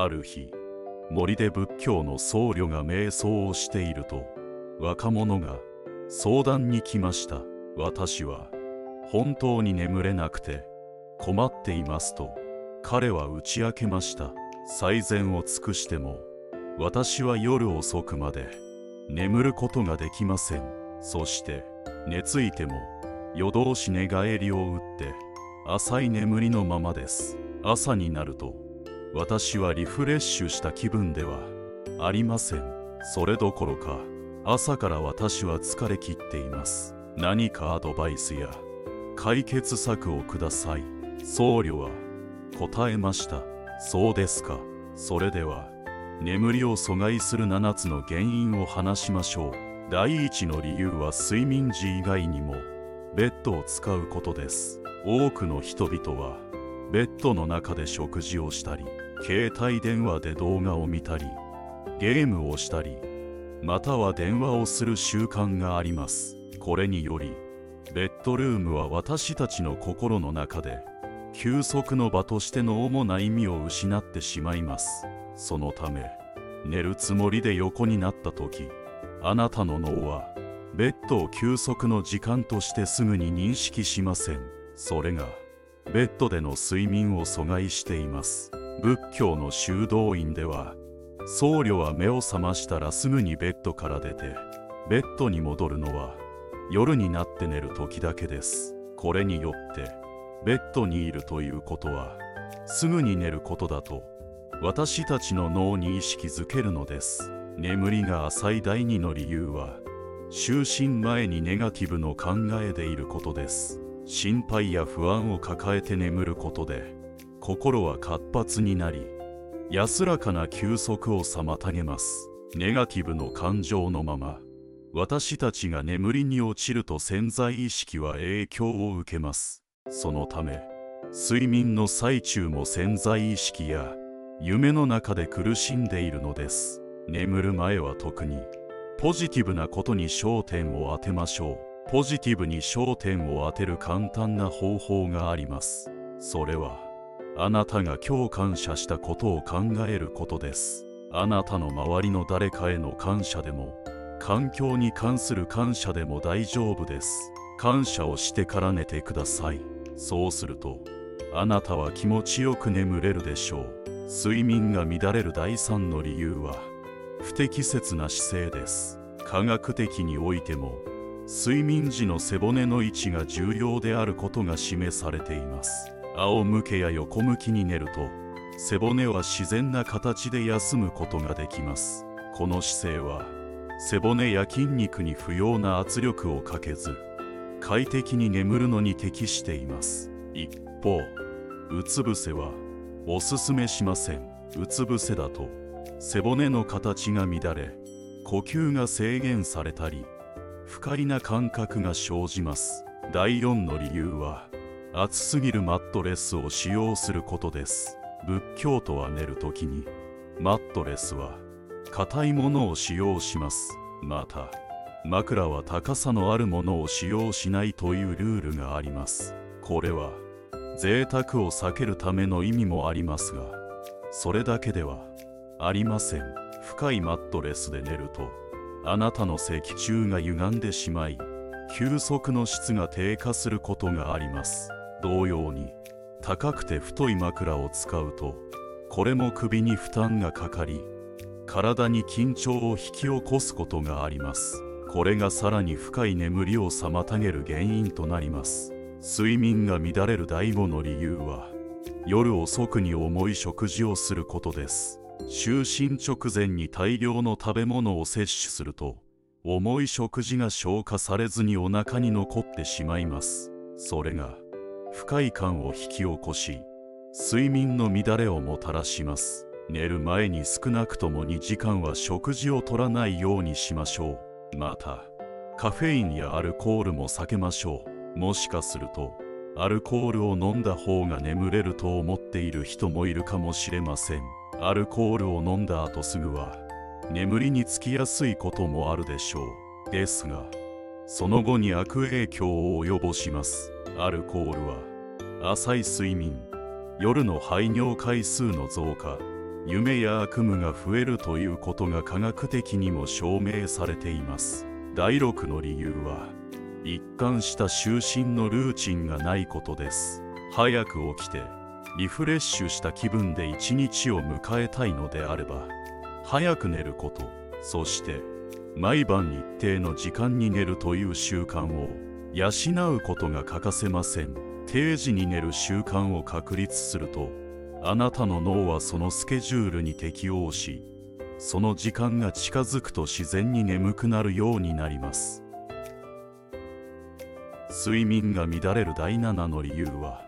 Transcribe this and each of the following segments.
ある日森で仏教の僧侶が瞑想をしていると若者が相談に来ました。私は本当に眠れなくて困っていますと彼は打ち明けました。最善を尽くしても私は夜遅くまで眠ることができません。そして寝ついても夜通し寝返りを打って浅い眠りのままです。朝になると私はリフレッシュした気分ではありません。それどころか朝から私は疲れ切っています。何かアドバイスや解決策をください。僧侶は答えました。そうですか。それでは眠りを阻害する7つの原因を話しましょう。第一の理由は睡眠時以外にもベッドを使うことです。多くの人々はベッドの中で食事をしたり携帯電話で動画を見たりゲームをしたりまたは電話をする習慣があります。これによりベッドルームは私たちの心の中で休息の場としての主な意味を失ってしまいます。そのため寝るつもりで横になった時あなたの脳はベッドを休息の時間としてすぐに認識しません。それがベッドでの睡眠を阻害しています。仏教の修道院では僧侶は目を覚ましたらすぐにベッドから出てベッドに戻るのは夜になって寝る時だけです。これによってベッドにいるということはすぐに寝ることだと私たちの脳に意識づけるのです。眠りが浅い第二の理由は就寝前にネガティブの考えでいることです。心配や不安を抱えて眠ることで心は活発になり安らかな休息を妨げます。ネガティブの感情のまま私たちが眠りに落ちると潜在意識は影響を受けます。そのため睡眠の最中も潜在意識や夢の中で苦しんでいるのです。眠る前は特にポジティブなことに焦点を当てましょう。ポジティブに焦点を当てる簡単な方法があります。それはあなたが今日感謝したことを考えることです。あなたの周りの誰かへの感謝でも環境に関する感謝でも大丈夫です。感謝をしてから寝てください。そうするとあなたは気持ちよく眠れるでしょう。睡眠が乱れる第3の理由は不適切な姿勢です。科学的においても睡眠時の背骨の位置が重要であることが示されています。仰向けや横向きに寝ると背骨は自然な形で休むことができます。この姿勢は背骨や筋肉に不要な圧力をかけず快適に眠るのに適しています。一方うつ伏せはおすすめしません。うつ伏せだと背骨の形が乱れ呼吸が制限されたり不快な感覚が生じます。第4の理由は厚すぎるマットレスを使用することです。仏教徒は寝るときにマットレスは硬いものを使用します。また枕は高さのあるものを使用しないというルールがあります。これは贅沢を避けるための意味もありますがそれだけではありません。深いマットレスで寝るとあなたの脊柱が歪んでしまい休息の質が低下することがあります。同様に高くて太い枕を使うとこれも首に負担がかかり体に緊張を引き起こすことがあります。これがさらに深い眠りを妨げる原因となります。睡眠が乱れる第5の理由は夜遅くに重い食事をすることです。就寝直前に大量の食べ物を摂取すると重い食事が消化されずにお腹に残ってしまいます。それが不快感を引き起こし睡眠の乱れをもたらします。寝る前に少なくとも2時間は食事をとらないようにしましょう。またカフェインやアルコールも避けましょう。もしかするとアルコールを飲んだ方が眠れると思っている人もいるかもしれません。アルコールを飲んだ後すぐは眠りにつきやすいこともあるでしょう。ですがその後に悪影響を及ぼします。アルコールは浅い睡眠夜の排尿回数の増加夢や悪夢が増えるということが科学的にも証明されています。第6の理由は一貫した就寝のルーチンがないことです。早く起きてリフレッシュした気分で一日を迎えたいのであれば早く寝ることそして毎晩一定の時間に寝るという習慣を養うことが欠かせません。定時に寝る習慣を確立するとあなたの脳はそのスケジュールに適応しその時間が近づくと自然に眠くなるようになります。睡眠が乱れる第7の理由は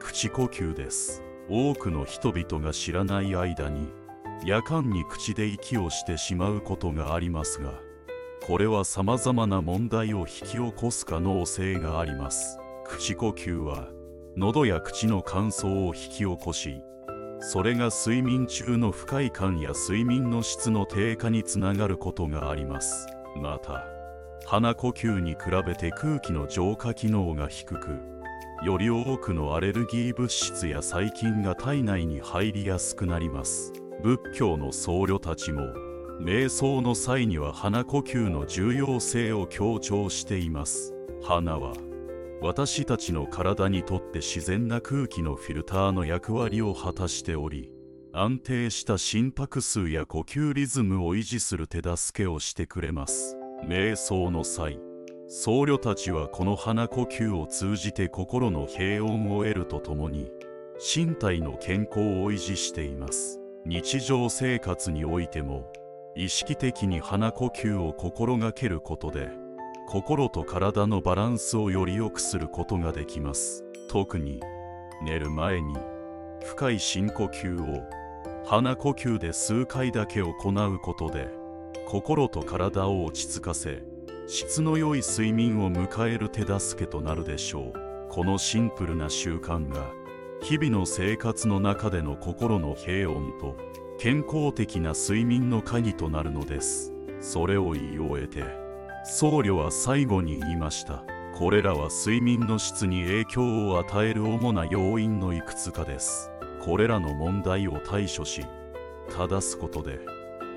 口呼吸です。多くの人々が知らない間に夜間に口で息をしてしまうことがありますがこれは様々な問題を引き起こす可能性があります。口呼吸は喉や口の乾燥を引き起こしそれが睡眠中の不快感や睡眠の質の低下につながることがあります。また鼻呼吸に比べて空気の浄化機能が低くより多くのアレルギー物質や細菌が体内に入りやすくなります。仏教の僧侶たちも瞑想の際には鼻呼吸の重要性を強調しています。鼻は私たちの体にとって自然な空気のフィルターの役割を果たしており安定した心拍数や呼吸リズムを維持する手助けをしてくれます。瞑想の際僧侶たちはこの鼻呼吸を通じて心の平穏を得るとともに身体の健康を維持しています。日常生活においても意識的に鼻呼吸を心がけることで心と体のバランスをより良くすることができます。特に寝る前に深い深呼吸を。鼻呼吸で数回だけ行うことで心と体を落ち着かせ質の良い睡眠を迎える手助けとなるでしょう。このシンプルな習慣が日々の生活の中での心の平穏と健康的な睡眠の鍵となるのです。それを言い終えて僧侶は最後に言いました。これらは睡眠の質に影響を与える主な要因のいくつかです。これらの問題を対処し正すことで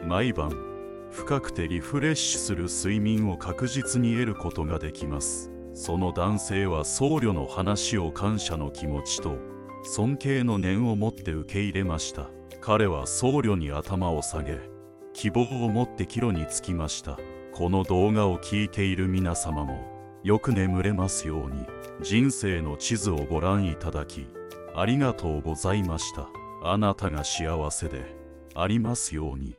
毎晩深くてリフレッシュする睡眠を確実に得ることができます。その男性は僧侶の話を感謝の気持ちと尊敬の念を持って受け入れました。彼は僧侶に頭を下げ希望を持って帰路につきました。この動画を聞いている皆様もよく眠れますように人生の地図をご覧いただきありがとうございました。あなたが幸せでありますように。